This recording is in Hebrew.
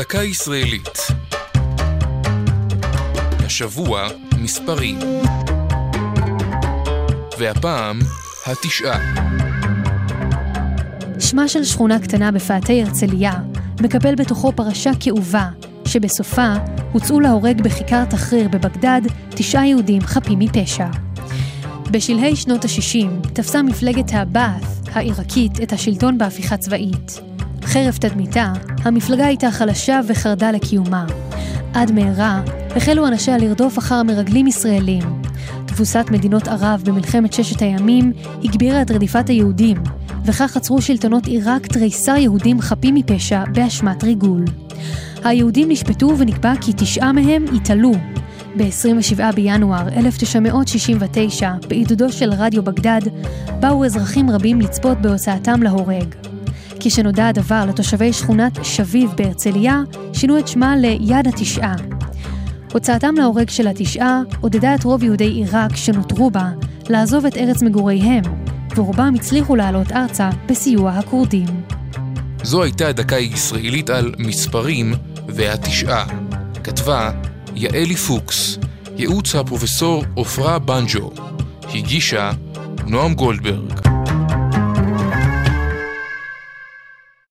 דקה ישראלית. השבוע מספרים. והפעם, התשעה. שמה של שכונה קטנה בפאתי הרצליה מקבל בתוכו פרשה כאובה, שבסופה הוצאו להורג בכיכר תחריר בבגדד תשעה יהודים חפים מפשע. בשלהי שנות ה-60 תפסה מפלגת הבאת' העיראקית את השלטון בהפיכה צבאית. חרף תדמיתה, המפלגה הייתה חלשה וחרדה לקיומה. עד מהרה החלו אנשיה לרדוף אחר מרגלים ישראלים. תבוסת מדינות ערב במלחמת ששת הימים הגבירה את רדיפת היהודים, וכך עצרו שלטונות עיראק תריסר יהודים חפים מפשע באשמת ריגול. היהודים נשפטו ונקבע כי תשעה מהם התעלו. ב-27 בינואר 1969, בעידודו של רדיו בגדד, באו אזרחים רבים לצפות בהוצאתם להורג. כשנודע הדבר לתושבי שכונת שביב בהרצליה, שינו את שמה ליד התשעה. הוצאתם להורג של התשעה עודדה את רוב יהודי עיראק שנותרו בה לעזוב את ארץ מגוריהם, ורובם הצליחו לעלות ארצה בסיוע הכורדים. זו הייתה דקה ישראלית על מספרים והתשעה. כתבה יעלי פוקס, ייעוץ הפרופסור עופרה בנג'ו, הגישה נועם גולדברג.